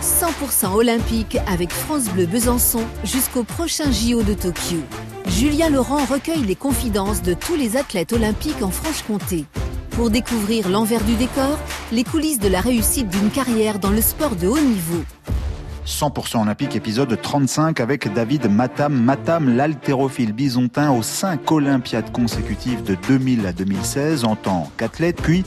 100% olympique avec France Bleu Besançon jusqu'au prochain JO de Tokyo. Julien Laurent recueille les confidences de tous les athlètes olympiques en Franche-Comté. Pour découvrir l'envers du décor, les coulisses de la réussite d'une carrière dans le sport de haut niveau. 100% olympique, épisode 35 avec David Matam. Matam, l'haltérophile bisontin aux 5 Olympiades consécutives de 2000 à 2016 en tant qu'athlète, puis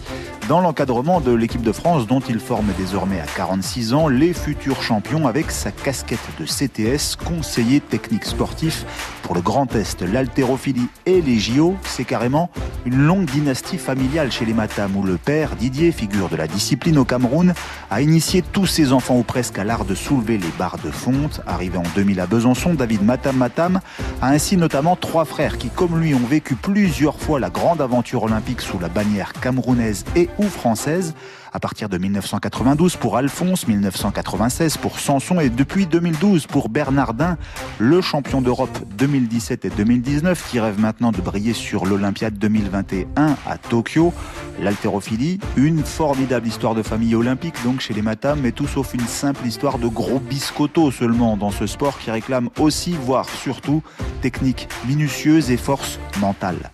dans l'encadrement de l'équipe de France dont il forme désormais à 46 ans les futurs champions avec sa casquette de CTS, conseiller technique sportif pour le Grand Est, l'haltérophilie et les JO. C'est carrément une longue dynastie familiale chez les Matam où le père, Didier, figure de la discipline au Cameroun, a initié tous ses enfants ou presque à l'art de soulever les barres de fonte. Arrivé en 2000 à Besançon, David Matam Matam a ainsi notamment trois frères qui, comme lui, ont vécu plusieurs fois la grande aventure olympique sous la bannière camerounaise et ou française à partir de 1992 pour Alphonse, 1996 pour Sanson et depuis 2012 pour Bernardin, le champion d'Europe 2017 et 2019 qui rêve maintenant de briller sur l'Olympiade 2021 à Tokyo. L'haltérophilie, une formidable histoire de famille olympique donc chez les Matam, mais tout sauf une simple histoire de gros biscottos seulement dans ce sport qui réclame aussi, voire surtout, technique minutieuse et force mentale.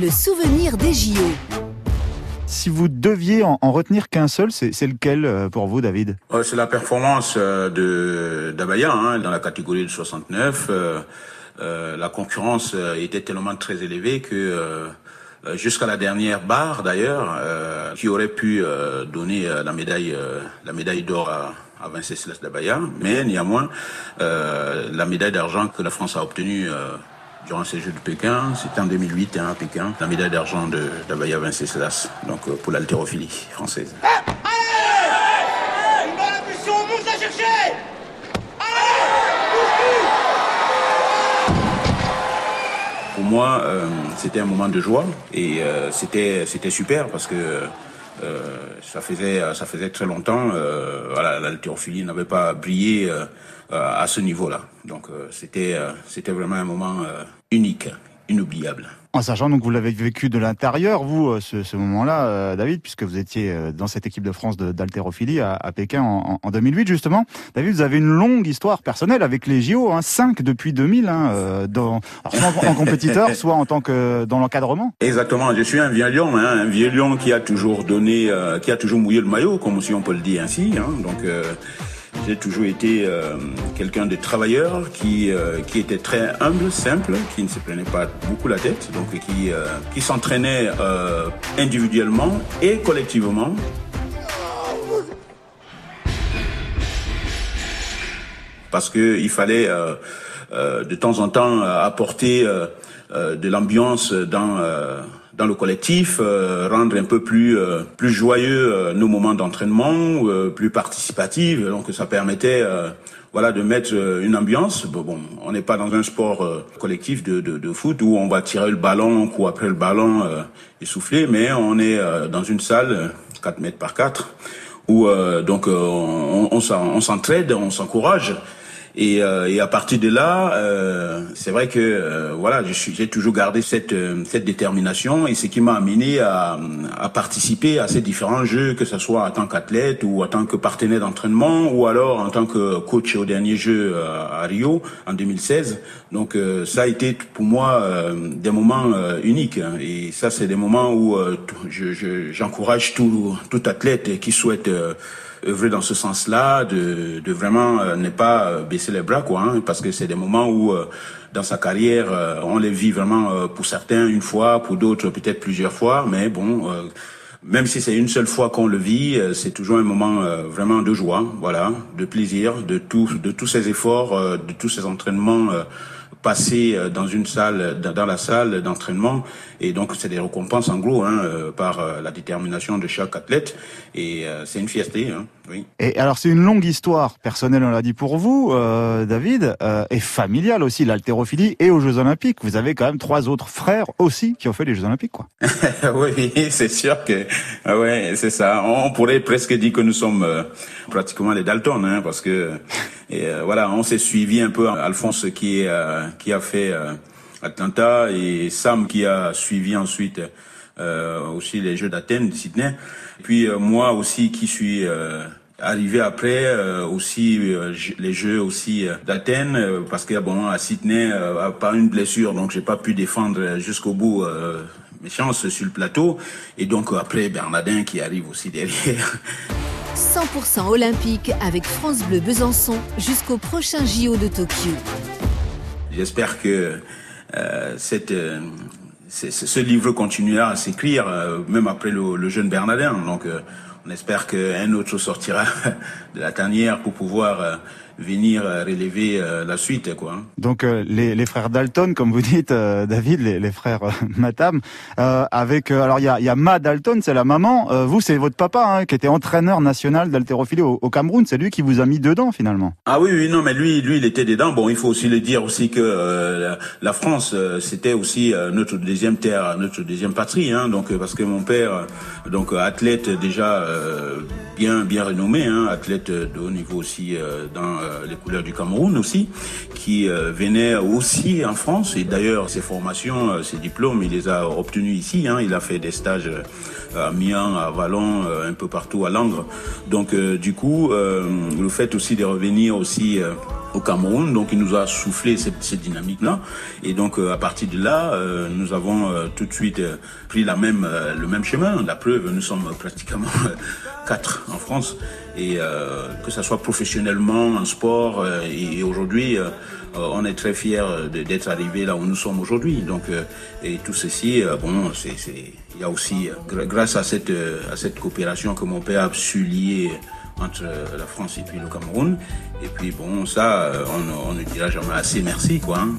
Le souvenir des JO. Si vous deviez en, retenir qu'un seul, c'est lequel euh, pour vous, David? C'est la performance euh, de d'Abaya hein, dans la catégorie de 69. Euh, la concurrence était tellement très élevée que jusqu'à la dernière barre d'ailleurs, qui aurait pu donner la médaille la médaille d'or à, à Venceslas Dabaya, mais néanmoins la médaille d'argent que la France a obtenue durant ces Jeux de Pékin. C'était en 2008 hein, à Pékin, la médaille d'argent de d'Abaya Venceslas, donc euh, pour l'haltérophilie française. Pour moi, euh, c'était un moment de joie et euh, c'était c'était super parce que ça faisait ça faisait très longtemps voilà l'haltérophilie n'avait pas brillé à ce niveau-là. Donc c'était c'était vraiment un moment unique, inoubliable. En sachant donc vous l'avez vécu de l'intérieur, vous, euh, ce, moment-là, euh, David, puisque vous étiez euh, dans cette équipe de France d'haltérophilie à, Pékin en, 2008 justement. David, vous avez une longue histoire personnelle avec les JO, hein, 5 depuis 2000, hein, dans, soit en, compétiteur, soit en tant que dans l'encadrement. Exactement, je suis un vieux lion, hein, un vieux lion qui a toujours donné, qui a toujours mouillé le maillot, comme si on peut le dire ainsi. Hein, donc j'ai toujours été euh, quelqu'un de travailleur qui, euh, qui était très humble, simple, qui ne se prenait pas beaucoup la tête, donc qui, euh, qui s'entraînait individuellement et collectivement. Parce qu'il fallait de temps en temps apporter de l'ambiance dans dans le collectif, euh, rendre un peu plus euh, plus joyeux euh, nos moments d'entraînement, plus participatifs. Donc ça permettait voilà de mettre une ambiance. Bon, on n'est pas dans un sport collectif de, de, de, foot où on va tirer le ballon, courir après le ballon et souffler, mais on est dans une salle 4 mètres par 4 où donc on, on s'entraide, on s'encourage. Et, euh, et, à partir de là, euh, c'est vrai que euh, voilà, je j'ai toujours gardé cette cette détermination et ce qui m'a amené à, à, participer à ces différents jeux, que ce soit en tant qu'athlète ou en tant que partenaire d'entraînement ou alors en tant que coach au dernier jeu à Rio en 2016. Donc ça a été pour moi des moments uniques et ça c'est des moments où je, j'encourage tout tout athlète qui souhaite œuvrer dans ce sens-là, de, de vraiment euh, ne pas euh, baisser les bras, quoi, hein, parce que c'est des moments où euh, dans sa carrière, on les vit vraiment pour certains une fois, pour d'autres peut-être plusieurs fois, mais bon, même si c'est une seule fois qu'on le vit, c'est toujours un moment vraiment de joie, voilà, de plaisir, de tout, de tous ces efforts, de tous ces entraînements passer euh, dans une salle, dans la salle d'entraînement. Et donc, c'est des récompenses en gros hein, euh, par euh, la détermination de chaque athlète. Et c'est une fierté, hein, oui. Et alors, c'est une longue histoire personnelle, on l'a dit pour vous, David, et familiale aussi, l'haltérophilie et aux Jeux Olympiques. Vous avez quand même trois autres frères aussi qui ont fait les Jeux Olympiques, quoi. oui, c'est sûr que, ah ouais, c'est ça. On pourrait presque dire que nous sommes pratiquement les Dalton, hein, parce que, et, voilà, on s'est suivi un peu. Alphonse qui est qui a fait euh, Atlanta et Sam qui a suivi ensuite euh, aussi les Jeux d'Athènes, de Sydney. puis euh, moi aussi qui suis Arrivé après aussi les Jeux aussi d'Athènes parce que bon à Sydney pas une blessure donc j'ai pas pu défendre jusqu'au bout mes chances sur le plateau et donc après Bernardin qui arrive aussi derrière. 100% olympique avec France Bleu Besançon jusqu'au prochain JO de Tokyo. J'espère que euh, cette, euh, ce livre continuera à s'écrire euh, même après le, jeune Bernardin. Donc on espère qu'un autre sortira de la tanière pour pouvoir venir euh, relever euh, la suite. Quoi. Donc euh, les, les, frères Dalton, comme vous dites, David, les, les frères Matam, avec alors il y a, y a Ma Dalton, c'est la maman. vous, c'est votre papa hein, qui était entraîneur national d'haltérophilie au, au, Cameroun. C'est lui qui vous a mis dedans finalement. Ah oui, oui, non, mais lui, lui, il était dedans. Bon, il faut aussi le dire aussi que la, France, c'était aussi notre deuxième terre, notre deuxième patrie. Hein, donc parce que mon père, donc athlète déjà bien bien renommé, hein, athlète de haut niveau aussi dans euh, les couleurs du Cameroun aussi, qui euh, venait aussi en France. Et d'ailleurs, ses formations, euh, ses diplômes, il les a obtenus ici. Hein. Il a fait des stages à Mian, à Vallon, un peu partout à Langres. Donc, du coup, le fait aussi de revenir aussi au Cameroun. Donc il nous a soufflé cette, cette dynamique-là. Et donc à partir de là, nous avons tout de suite pris la même, le même chemin. La preuve, nous sommes pratiquement quatre en France et euh, que ça soit professionnellement en sport. Euh, et, aujourd'hui, euh, on est très fiers d'être arrivé là où nous sommes aujourd'hui. Donc, et tout ceci, bon, c'est, il y a aussi grâce à cette à cette coopération que mon père a su lier entre la France et puis le Cameroun. Et puis bon, ça, on, ne dira jamais assez merci, quoi. Hein.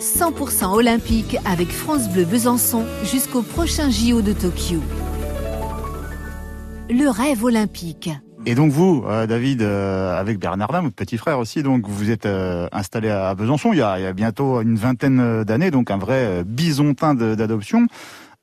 100% olympique avec France Bleu Besançon jusqu'au prochain JO de Tokyo. Le rêve olympique. Et donc vous, euh, David, euh, avec Bernardin, votre petit frère aussi, donc vous êtes euh, installé à Besançon il y, a, il y, a, bientôt une vingtaine d'années, donc un vrai bisontin d'adoption.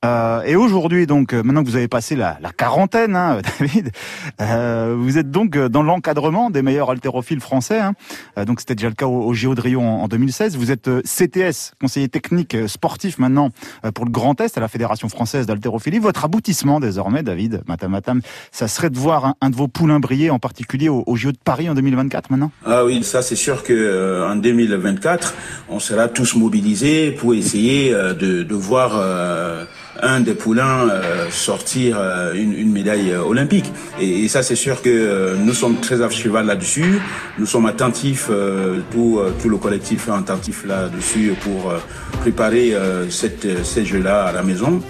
Euh, et aujourd'hui, donc, euh, maintenant que vous avez passé la, la quarantaine, hein, David, euh, vous êtes donc dans l'encadrement des meilleurs haltérophiles français. Hein. Euh, donc, c'était déjà le cas au, au Géo de Rio en, 2016. Vous êtes CTS, conseiller technique sportif maintenant pour le Grand Est à la Fédération française d'haltérophilie. Votre aboutissement désormais, David, matam, matam, ça serait de voir un, de vos poulains briller, en particulier au, au, Géo de Paris en 2024 maintenant? Ah oui, ça c'est sûr que en 2024, on sera tous mobilisés pour essayer de, de voir un des poulains euh, sortir euh, une, une, médaille euh, olympique. Et, ça, c'est sûr que nous sommes très à cheval là-dessus. Nous sommes attentifs, tout, tout le collectif est attentif là-dessus pour préparer cette, ces jeux-là à la maison.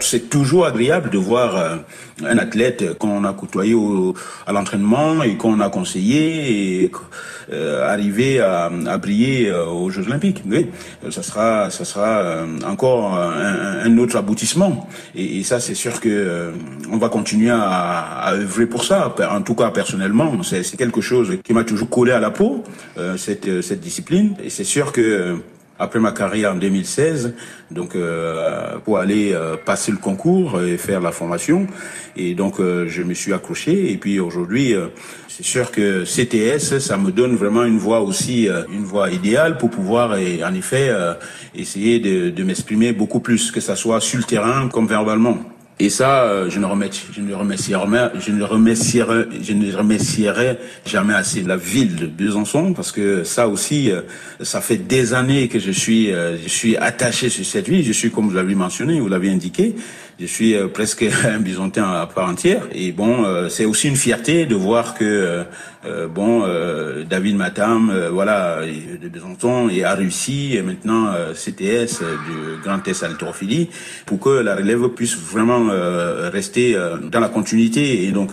c'est toujours agréable de voir un athlète qu'on a côtoyé au, à l'entraînement et qu'on a conseillé et euh, arriver à, à briller euh, aux Jeux Olympiques. Oui, ça sera, ça sera euh, encore un, un, autre aboutissement. Et, et ça, c'est sûr que on va continuer à, à, œuvrer pour ça. En tout cas, personnellement, c'est quelque chose qui m'a toujours collé à la peau cette cette discipline. Et c'est sûr que après ma carrière en 2016, donc euh, pour aller euh, passer le concours et faire la formation. Et donc euh, je me suis accroché. Et puis aujourd'hui, c'est sûr que CTS, ça me donne vraiment une voix aussi, une voix idéale pour pouvoir, et, en effet, essayer de, de m'exprimer beaucoup plus, que ça soit sur le terrain comme verbalement. Et ça, euh, je ne remercie, je ne remercierai, je ne remercierai, je ne remercierai jamais assez la ville de Besançon parce que ça aussi, euh, ça fait des années que je suis, euh, je suis attaché sur cette ville. Je suis, comme vous l'avez mentionné, vous l'avez indiqué, je suis euh, presque un bisontin à part entière. Et bon, euh, c'est aussi une fierté de voir que euh, bon, David Matam, voilà, de Bisonton, et a réussi et maintenant CTS du Grand Est Haltérophilie pour que la relève puisse vraiment rester dans la continuité. Et donc,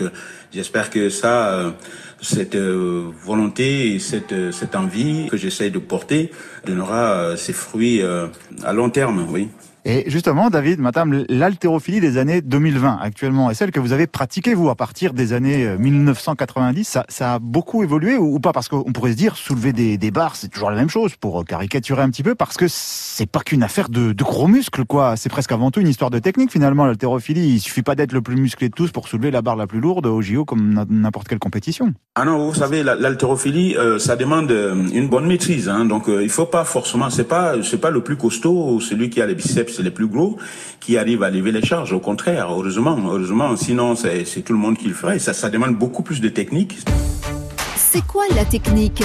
j'espère que ça cette volonté et cette, cette envie que j'essaie de porter donnera ses fruits à long terme, oui. Et justement, David, madame, l'haltérophilie des années 2020 actuellement, et celle que vous avez pratiquée, vous, à partir des années 1990, ça, ça a beaucoup évolué ou, pas? Parce qu'on pourrait se dire, soulever des, des barres, c'est toujours la même chose, pour caricaturer un petit peu, parce que c'est pas qu'une affaire de, de, gros muscles, quoi. C'est presque avant tout une histoire de technique, finalement, l'haltérophilie. Il suffit pas d'être le plus musclé de tous pour soulever la barre la plus lourde au JO comme n'importe quelle compétition. Ah non, vous savez, l'haltérophilie, euh, ça demande euh, une bonne maîtrise. Hein, donc, euh, il faut pas forcément, c'est pas, c'est pas le plus costaud, celui qui a les biceps c'est les plus gros qui arrivent à lever les charges. Au contraire, heureusement, heureusement, sinon c'est tout le monde qui le ferait. Ça, ça demande beaucoup plus de technique. C'est quoi la technique?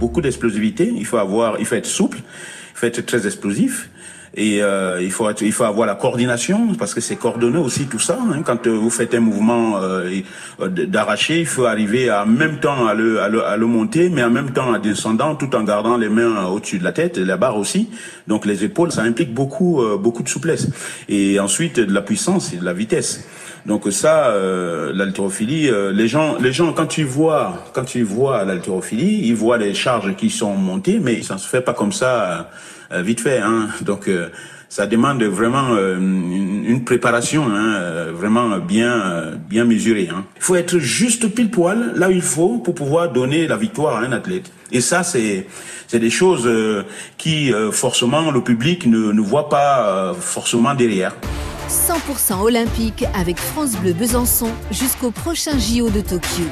Beaucoup d'explosivité. Il faut avoir, il faut être souple, il faut être très explosif. Et euh, il faut il faut avoir la coordination parce que c'est coordonné aussi tout ça. Hein. Quand euh, vous faites un mouvement euh, d'arracher, il faut arriver à en même temps à le, à le, à le monter, mais en même temps à descendant, tout en gardant les mains au-dessus de la tête, la barre aussi. Donc les épaules, ça implique beaucoup beaucoup de souplesse. Et ensuite de la puissance et de la vitesse. Donc ça, euh, l'haltérophilie, les gens, les gens quand ils voient, quand ils voient l'haltérophilie, ils voient les charges qui sont montées, mais ça se fait pas comme ça euh, vite fait. Hein. Donc euh, ça demande vraiment euh, une, préparation hein, vraiment bien bien mesurée. Hein. Il faut être juste pile poil là où il faut pour pouvoir donner la victoire à un athlète. Et ça c'est c'est des choses qui forcément le public ne, ne voit pas forcément derrière. 100% olympique avec France Bleu Besançon jusqu'au prochain JO de Tokyo.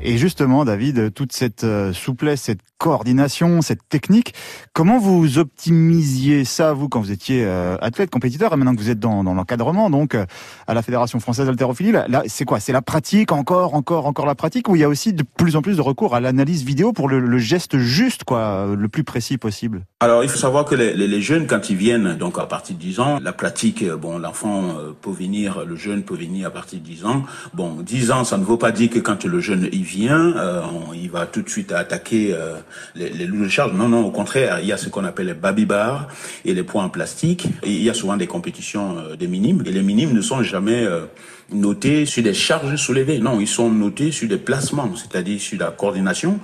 Et justement, David, toute cette souplesse, cette coordination, cette technique. Comment vous optimisiez ça, vous, quand vous étiez euh, athlète, compétiteur, et maintenant que vous êtes dans, l'encadrement, donc euh, à la Fédération française d'haltérophilie, là, c'est quoi? C'est la pratique, encore, encore, encore la pratique, ou il y a aussi de plus en plus de recours à l'analyse vidéo pour le, geste juste, quoi, le plus précis possible? Alors, il faut savoir que les, jeunes, quand ils viennent, donc à partir de 10 ans, la pratique, euh, bon, l'enfant peut venir, le jeune peut venir à partir de 10 ans. Bon, 10 ans, ça ne veut pas dire que quand le jeune y vient, il va tout de suite attaquer les, les lourdes charges. Non, non, au contraire, il y a ce qu'on appelle les baby bars et les poids en plastique. Il y a souvent des compétitions euh, des minimes. Et les minimes ne sont jamais euh, notés sur des charges soulevées. Non, ils sont notés sur des placements, c'est-à-dire sur la coordination,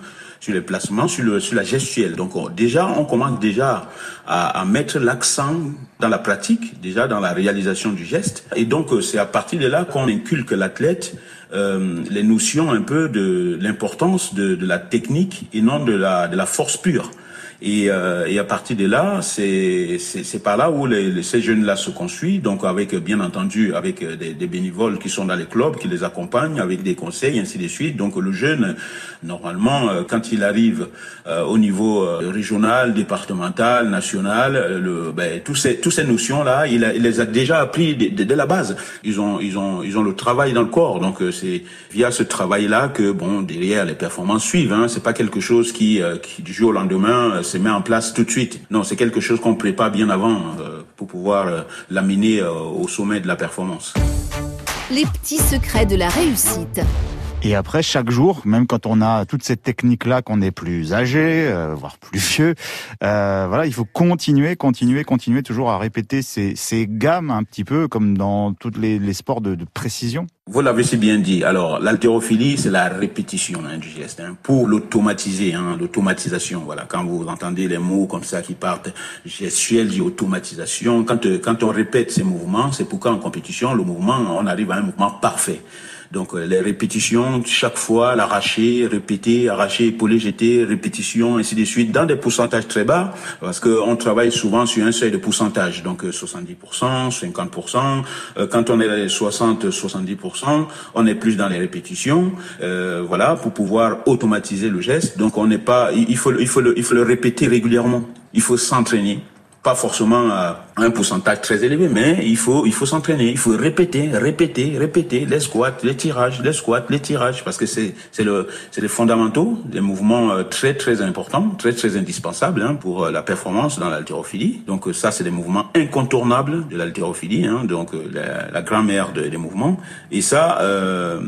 sur les placements, sur, le, sur la gestuelle. Donc déjà, on commence déjà à, mettre l'accent dans la pratique, déjà dans la réalisation du geste. Et donc euh, c'est à partir de là qu'on inculque l'athlète euh, les notions un peu de l'importance de, de, la technique et non de la, de la force pure. Et, euh, et, à partir de là, c'est par là où les, ces jeunes-là se construisent. Donc avec, bien entendu, avec des, des, bénévoles qui sont dans les clubs, qui les accompagnent, avec des conseils, ainsi de suite. Donc le jeune, normalement, euh, quand il arrive euh, au niveau euh, régional, départemental, national, le, ben, tous ces, tous ces notions-là, il, il, les a déjà appris dès, la base. Ils ont, ils ont, ils ont le travail dans le corps. Donc c'est via ce travail-là que, bon, derrière les performances suivent. Hein. C'est pas quelque chose qui, qui du jour au lendemain met en place tout de suite. Non, c'est quelque chose qu'on prépare bien avant euh, pour pouvoir euh, l'amener euh, au sommet de la performance. Les petits secrets de la réussite. Et après, chaque jour, même quand on a toute cette technique-là, qu'on est plus âgé, euh, voire plus vieux, euh, voilà, il faut continuer, continuer, continuer, toujours à répéter ces, ces gammes un petit peu comme dans tous les, les sports de, de, précision. Vous l'avez si bien dit. Alors, l'haltérophilie, c'est la répétition hein, du geste. Hein, pour l'automatiser, hein, l'automatisation. Voilà, quand vous entendez les mots comme ça qui partent gestuelle, dit automatisation. Quand, quand on répète ces mouvements, c'est pourquoi en compétition, le mouvement, on arrive à un mouvement parfait. Donc euh, les répétitions, chaque fois, l'arracher, répéter, arracher, épauler, jeter, répétition, ainsi de suite, dans des pourcentages très bas, parce qu'on travaille souvent sur un seuil de pourcentage, donc 70%, 50%. Euh, quand on est à 60, 70%, on est plus dans les répétitions, euh, voilà, pour pouvoir automatiser le geste. Donc on n'est pas, il faut, il faut le, il faut le répéter régulièrement. Il faut s'entraîner pas forcément à un pourcentage très élevé, mais il faut, il faut s'entraîner, il faut répéter, répéter, répéter les squats, les tirages, les squats, les tirages, parce que c'est, c'est le, c'est les fondamentaux, des mouvements euh, très, très importants, très, très indispensables hein, pour euh, la performance dans l'haltérophilie. Donc euh, ça, c'est des mouvements incontournables de l'haltérophilie, hein, donc la, grammaire des mouvements. Et ça, euh,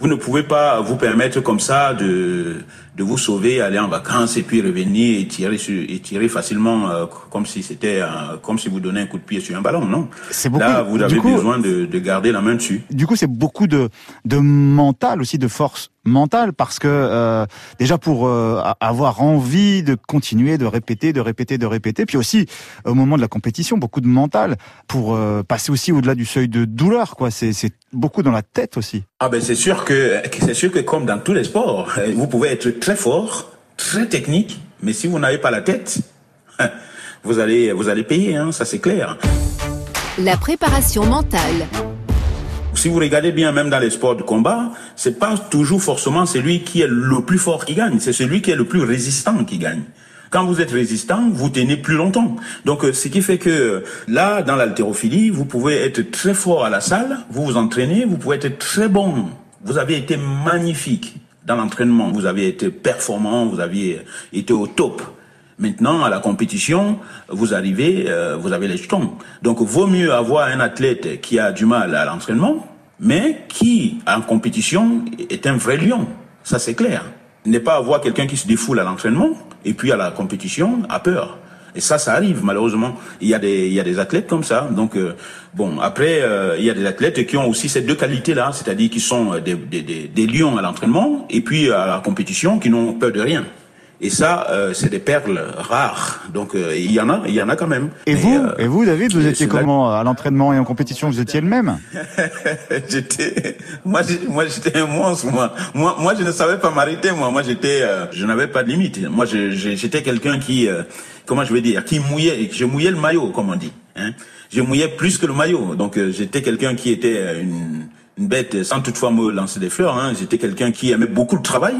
vous ne pouvez pas vous permettre comme ça de de vous sauver, aller en vacances et puis revenir et tirer sur, et tirer facilement euh, comme si c'était comme si vous donnez un coup de pied sur un ballon, non? C'est beaucoup. Là, vous avez besoin de, de, garder la main dessus. Du coup, c'est beaucoup de de mental aussi, de force mentale, parce que euh, déjà pour euh, avoir envie de continuer, de répéter, de répéter, de répéter, puis aussi au moment de la compétition, beaucoup de mental pour euh, passer aussi au-delà du seuil de douleur, quoi. C'est c'est beaucoup dans la tête aussi. Ah ben c'est sûr que c'est sûr que comme dans tous les sports, vous pouvez être très fort, très technique, mais si vous n'avez pas la tête, vous allez vous allez payer, hein, ça c'est clair. La préparation mentale. Si vous regardez bien, même dans les sports de combat, c'est pas toujours forcément celui qui est le plus fort qui gagne, c'est celui qui est le plus résistant qui gagne. Quand vous êtes résistant, vous tenez plus longtemps. Donc, euh, ce qui fait que là, dans l'haltérophilie, vous pouvez être très fort à la salle, vous vous entraînez, vous pouvez être très bon. Vous avez été magnifique dans l'entraînement, vous avez été performant, vous aviez été au top. Maintenant, à la compétition, vous arrivez, euh, vous avez les jetons. Donc, vaut mieux avoir un athlète qui a du mal à l'entraînement, mais qui, en compétition, est un vrai lion. Ça, c'est clair. Ne pas avoir quelqu'un qui se défoule à l'entraînement, et puis à la compétition, a peur. Et ça, ça arrive malheureusement. Il y a des, il y a des athlètes comme ça. Donc euh, bon, après, euh, il y a des athlètes qui ont aussi ces deux qualités-là, c'est-à-dire qui sont des, des, des, des lions à l'entraînement et puis à la compétition, qui n'ont peur de rien. Et ça, euh, c'est des perles rares. Donc euh, il y en a, il y en a quand même. Et vous, euh, et vous, David, vous étiez comment à l'entraînement et en compétition Vous étiez le même J'étais, moi, moi, j'étais un monstre. Moi, moi, moi, je ne savais pas m'arrêter. Moi, moi, j'étais, je n'avais pas de limite. Moi, j'étais quelqu'un qui, comment je vais dire, qui mouillait, je mouillais le maillot, comme on dit. Hein. Je mouillais plus que le maillot. Donc j'étais quelqu'un qui était une, une bête, sans toutefois me lancer des fleurs. Hein. J'étais quelqu'un qui aimait beaucoup le travail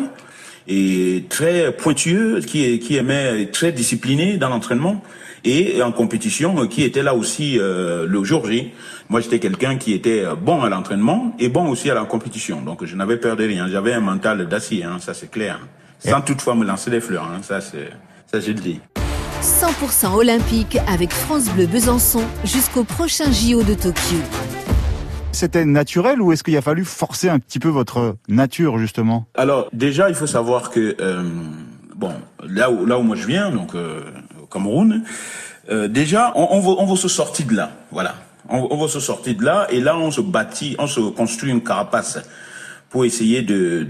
et très pointueux, qui, qui aimait très discipliné dans l'entraînement et en compétition, qui était là aussi euh, le jour J. Moi, j'étais quelqu'un qui était bon à l'entraînement et bon aussi à la compétition. Donc, je n'avais peur de rien. J'avais un mental d'acier, hein, ça c'est clair. Sans toutefois me lancer des fleurs, hein, ça c'est, ça je le dis. 100% olympique avec France Bleu Besançon jusqu'au prochain JO de Tokyo. C'était naturel ou est-ce qu'il a fallu forcer un petit peu votre nature justement? Alors déjà, il faut savoir que euh, bon, là où là où moi je viens, donc euh, au Cameroun, euh, déjà on, on, veut on se sortir de là, voilà. On, on veut se sortir de là et là on se bâtit, on se construit une carapace pour essayer de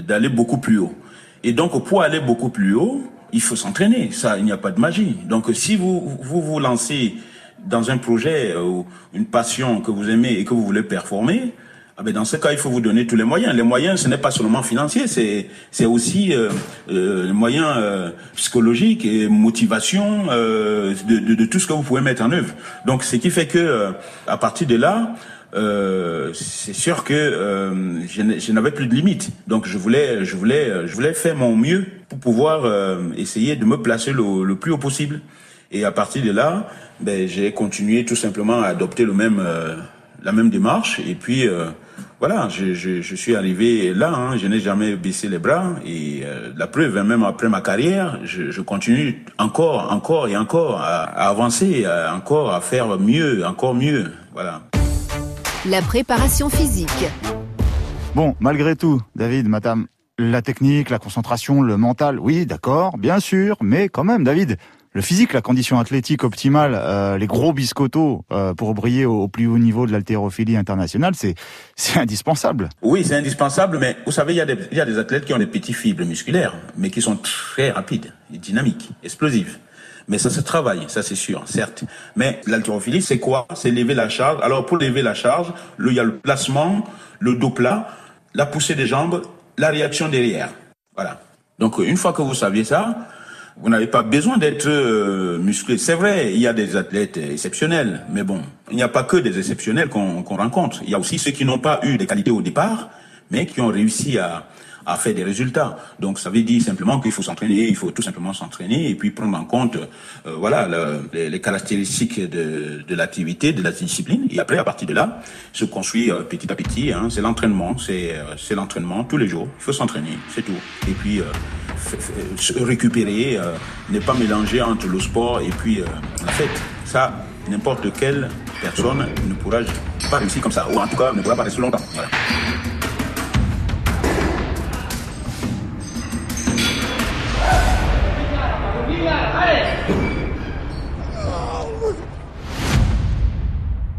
d'aller beaucoup plus haut. Et donc pour aller beaucoup plus haut, il faut s'entraîner. Ça, il n'y a pas de magie. Donc si vous vous vous lancez dans un projet euh, ou une passion que vous aimez et que vous voulez performer, ah ben dans ce cas, il faut vous donner tous les moyens. Les moyens, ce n'est pas seulement financier, c'est c'est aussi euh, euh, les moyens euh, psychologiques et motivation euh, de, de, de, tout ce que vous pouvez mettre en œuvre. Donc, ce qui fait que euh, à partir de là, c'est sûr que je n'avais plus de limites. Donc, je voulais je voulais je voulais faire mon mieux pour pouvoir essayer de me placer le, le plus haut possible. Et à partir de là, ben, j'ai continué tout simplement à adopter le même, euh, la même démarche. Et puis, euh, voilà, je, je, je, suis arrivé là. Hein, je n'ai jamais baissé les bras. Et euh, la preuve, même après ma carrière, je, je, continue encore, encore et encore à, à avancer, à, encore à faire mieux, encore mieux. Voilà. La préparation physique. Bon, malgré tout, David, madame, la technique, la concentration, le mental, oui, d'accord, bien sûr, mais quand même, David, le physique, la condition athlétique optimale, euh, les gros biscottos euh, pour briller au, plus haut niveau de l'haltérophilie internationale, c'est c'est indispensable. Oui, c'est indispensable, mais vous savez, il y, a des, y a des athlètes qui ont des petits fibres musculaires, mais qui sont très rapides, dynamiques, explosifs. Mais ça se travaille, ça c'est sûr, certes. Mais l'haltérophilie, c'est quoi? C'est lever la charge. Alors pour lever la charge, il y a le placement, le dos plat, la poussée des jambes, la réaction derrière. Voilà. Donc une fois que vous saviez ça, vous n'avez pas besoin d'être euh, musclé. C'est vrai, il y a des athlètes exceptionnels, mais bon, il n'y a pas que des exceptionnels qu'on qu rencontre. Il y a aussi ceux qui n'ont pas eu des qualités au départ, mais qui ont réussi à, à faire des résultats. Donc ça veut dire simplement qu'il faut s'entraîner, il faut tout simplement s'entraîner et puis prendre en compte, euh, voilà, le, les, les, caractéristiques de, de l'activité, de la discipline. Et après, à partir de là, se construit euh, petit à petit. Hein, c'est l'entraînement, c'est euh, l'entraînement tous les jours. Il faut s'entraîner, c'est tout. Et puis récupérer, euh, ne pas mélanger entre le sport et puis euh, la fête. Ça, n'importe quelle personne ne pourra pas réussir comme ça, ou en tout cas ne pourra pas rester longtemps. Voilà.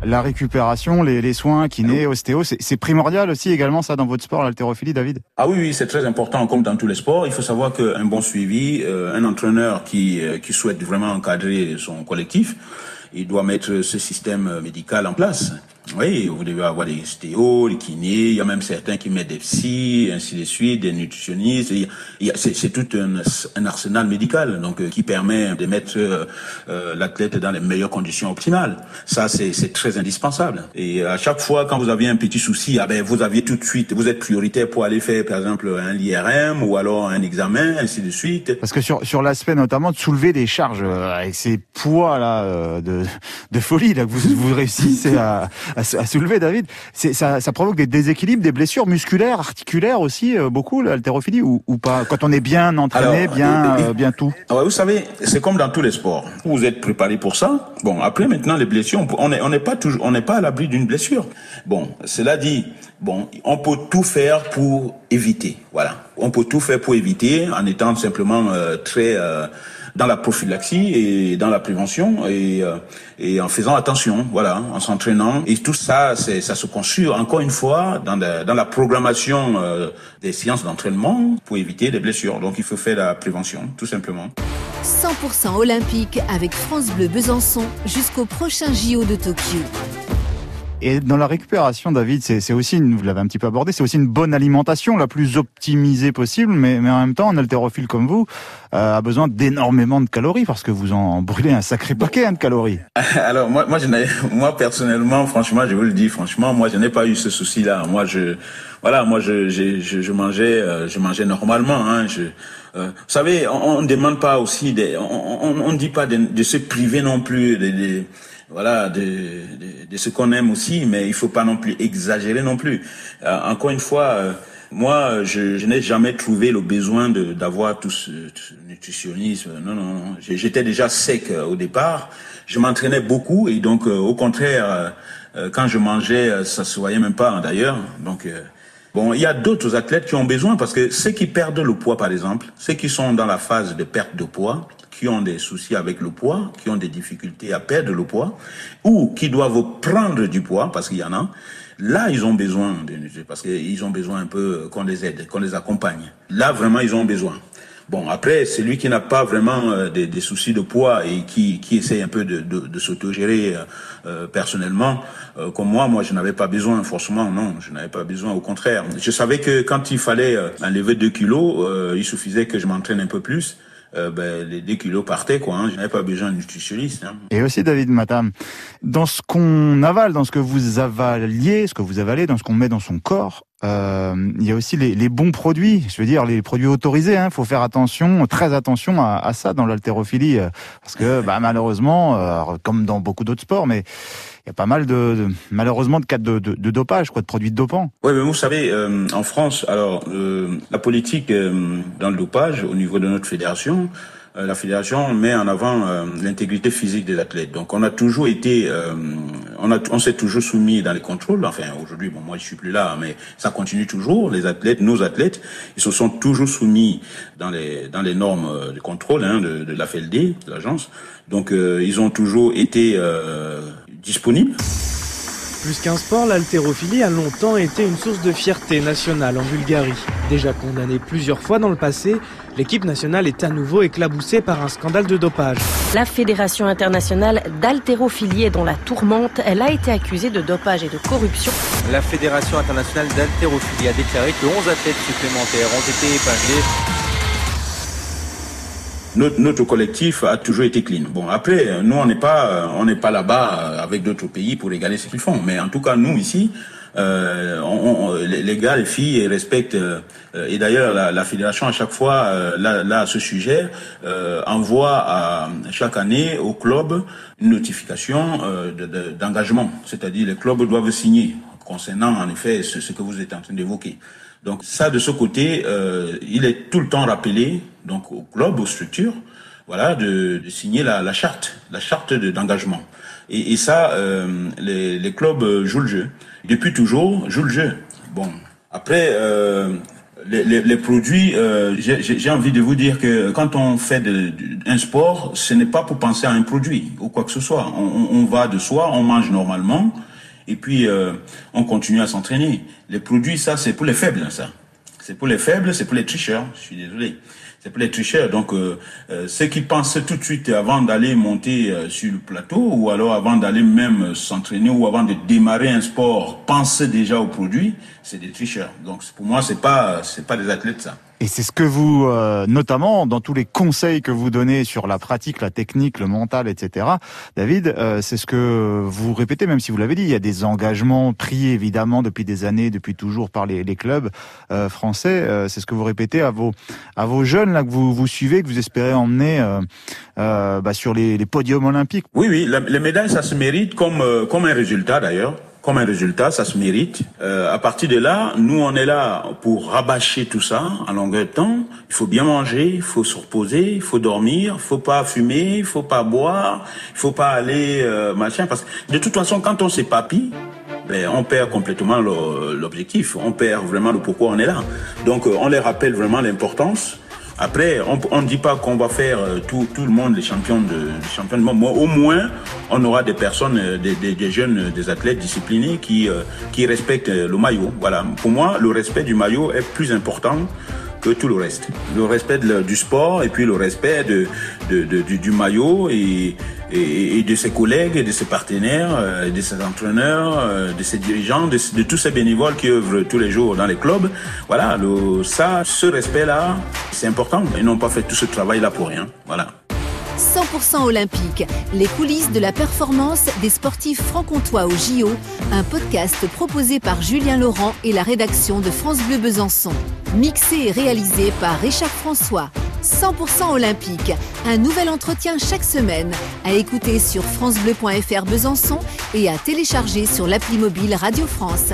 La récupération, les, les soins, kiné, ostéo, c'est primordial aussi également ça dans votre sport, l'haltérophilie, David? Ah oui, oui, c'est très important comme dans tous les sports. Il faut savoir qu'un bon suivi, euh, un entraîneur qui, euh, qui souhaite vraiment encadrer son collectif, il doit mettre ce système médical en place. Oui, vous devez avoir des stéos, des kinés, il y a même certains qui mettent des psy, ainsi de suite, des nutritionnistes. C'est tout un, un, arsenal médical donc euh, qui permet de mettre euh, euh, l'athlète dans les meilleures conditions optimales. Ça, c'est très indispensable. Et à chaque fois, quand vous avez un petit souci, ah ben, vous aviez tout de suite, vous êtes prioritaire pour aller faire, par exemple, un IRM ou alors un examen, ainsi de suite. Parce que sur, sur l'aspect notamment de soulever des charges avec ces poids là de, de folie là vous, vous réussissez à à, soulever, David. Ça, ça provoque des déséquilibres, des blessures musculaires, articulaires aussi, euh, beaucoup, l'haltérophilie, ou, ou, pas Quand on est bien entraîné, bien, euh, bien tout? Ah Vous savez, c'est comme dans tous les sports. Vous êtes préparé pour ça. Bon, après, maintenant, les blessures, on n'est on pas toujours, on n'est pas à l'abri d'une blessure. Bon, cela dit, bon, on peut tout faire pour éviter. Voilà. On peut tout faire pour éviter en étant simplement euh, très dans la prophylaxie et dans la prévention et, euh, et en faisant attention, voilà, en s'entraînant. Et tout ça, ça se construit encore une fois dans, dans la programmation euh, des séances d'entraînement pour éviter des blessures. Donc il faut faire la prévention, tout simplement. 100% olympique avec France Bleu Besançon jusqu'au prochain JO de Tokyo. Et dans la récupération, David, c'est aussi, une, vous l'avez un petit peu abordé, c'est aussi une bonne alimentation, la plus optimisée possible, mais, mais en même temps, un haltérophile comme vous euh, a besoin d'énormément de calories parce que vous en brûlez un sacré paquet hein, de calories. Alors moi, moi, je moi personnellement, franchement, je vous le dis, franchement, moi, je n'ai pas eu ce souci-là. Moi, je, voilà, moi, je, je, je, mangeais, euh, je mangeais normalement. Hein, je, euh, vous savez, on ne demande pas aussi, des, on ne dit pas de, se priver non plus de, voilà, de, de, de ce qu'on aime aussi, mais il faut pas non plus exagérer non plus. Euh, encore une fois, euh, moi, je, je n'ai jamais trouvé le besoin d'avoir tout ce, nutritionnisme. Non, non, non. J'étais déjà sec euh, au départ. Je m'entraînais beaucoup et donc, au contraire, quand je mangeais, ça se voyait même pas d'ailleurs. Donc Bon, il y a d'autres athlètes qui ont besoin parce que ceux qui perdent le poids, par exemple, ceux qui sont dans la phase de perte de poids, qui ont des soucis avec le poids, qui ont des difficultés à perdre le poids, ou qui doivent prendre du poids, parce qu'il y en a, là, ils ont besoin, de, parce qu'ils ont besoin un peu qu'on les aide, qu'on les accompagne. Là, vraiment, ils ont besoin. Bon, après, celui qui n'a pas vraiment euh, des, des, soucis de poids et qui, qui essaie un peu de, de, de s'autogérer euh, euh personnellement, euh, comme moi, moi, je n'avais pas besoin, forcément, non, je n'avais pas besoin, au contraire. Je savais que quand il fallait enlever 2 kilos, il suffisait que je m'entraîne un peu plus euh, ben, les 2 kilos partaient, quoi. Hein. Je n'avais pas besoin de nutritionniste. Hein. Et aussi, David Matam, dans ce qu'on avale, dans ce que vous avaliez, ce que vous avalez, dans ce qu'on met dans son corps, euh, il y a aussi les, les, bons produits, je veux dire les produits autorisés. Il hein. faut faire attention, très attention à, à ça dans l'haltérophilie, euh, parce que bah, malheureusement, euh, comme dans beaucoup d'autres sports, mais il y a pas mal de, malheureusement de cas de, de, de, dopage, quoi, de produits dopants. Oui, mais vous savez, euh, en France, alors euh, la politique euh, dans le dopage au niveau de notre fédération, la fédération met en avant l'intégrité physique des athlètes. Donc on a toujours été, on a, on s'est toujours soumis dans les contrôles. Enfin aujourd'hui, bon moi je suis plus là, mais ça continue toujours. Les athlètes, nos athlètes, ils se sont toujours soumis dans les dans les normes de contrôle hein, de, de la FLD, de l'agence. Donc ils ont toujours été disponible. Plus qu'un sport, l'haltérophilie a longtemps été une source de fierté nationale en Bulgarie. Déjà condamnée plusieurs fois dans le passé, l'équipe nationale est à nouveau éclaboussée par un scandale de dopage. La Fédération internationale d'haltérophilie est dans la tourmente. Elle a été accusée de dopage et de corruption. La Fédération internationale d'haltérophilie a déclaré que 11 athlètes supplémentaires ont été épinglés notre, collectif a toujours été clean. Bon, après, nous, on n'est pas, on n'est pas là-bas avec d'autres pays pour régaler ce qu'ils font. Mais en tout cas, nous ici, euh, on, les gars, les filles respectent. Euh, et d'ailleurs, la, fédération à chaque fois, euh, là, à ce sujet, euh, envoie à, chaque année au club une notification d'engagement. C'est-à-dire, les clubs doivent signer concernant en effet ce que vous êtes en train d'évoquer. Donc ça, de ce côté, euh, il est tout le temps rappelé, donc au club, aux structures, voilà, de, de signer la, la, charte, la charte d'engagement. et, et, ça, euh, les, les, clubs jouent le jeu. Depuis toujours, jouent le jeu. Bon, après, euh, les, produits, euh, j'ai envie de vous dire que quand on fait de, un sport, ce n'est pas pour penser à un produit ou quoi que ce soit. On, on va de soi, on mange normalement, et puis euh, on continue à s'entraîner. Les produits, ça, c'est pour les faibles, ça. C'est pour les faibles, c'est pour les tricheurs. Je suis désolé c'est pour les tricheurs. Donc, euh, euh, ceux qui pensent tout de suite avant d'aller monter euh, sur le plateau ou alors avant d'aller même s'entraîner ou avant de démarrer un sport, penser déjà au produit, c'est des tricheurs. Donc, pour moi, c'est pas, c'est pas des athlètes, ça. Et c'est ce que vous, euh, notamment dans tous les conseils que vous donnez sur la pratique, la technique, le mental, etc. David, euh, c'est ce que vous répétez, même si vous l'avez dit, il y a des engagements pris évidemment depuis des années, depuis toujours par les, les clubs euh, français. c'est ce que vous répétez à vos à vos jeunes là que vous vous suivez, que vous espérez emmener bah, sur les, les, podiums olympiques. Oui, oui, les médailles, ça se mérite comme comme un résultat d'ailleurs comme un résultat, ça se mérite. Euh, à partir de là, nous, on est là pour rabâcher tout ça en longueur de temps. Il faut bien manger, il faut se reposer, il faut dormir, il faut pas fumer, il faut pas boire, il faut pas aller euh, machin. Parce que de toute façon, quand on s'épapille, ben, on perd complètement l'objectif. On perd vraiment le pourquoi on est là. Donc, euh, on les rappelle vraiment l'importance après, on ne dit pas qu'on va faire euh, tout, tout le monde les champions de, champions monde. au moins, on aura des personnes, euh, des, des, jeunes, euh, des athlètes disciplinés qui, qui respectent le maillot. Voilà. Pour moi, le respect du maillot est plus important tout le reste. Le respect du sport et puis le respect du, maillot et, de ses collègues, de ses partenaires, euh, de ses entraîneurs, euh, de ses dirigeants, de, de, tous ces bénévoles qui œuvrent tous les jours dans les clubs. Voilà, le, ça, ce respect-là, c'est important. Ils n'ont pas fait tout ce travail-là pour rien. Voilà. 100% olympique, les coulisses de la performance des sportifs franc-comtois au JO, un podcast proposé par Julien Laurent et la rédaction de France Bleu Besançon. Mixé et réalisé par Richard François. 100% olympique, un nouvel entretien chaque semaine, à écouter sur francebleu.fr Besançon et à télécharger sur l'appli mobile Radio France.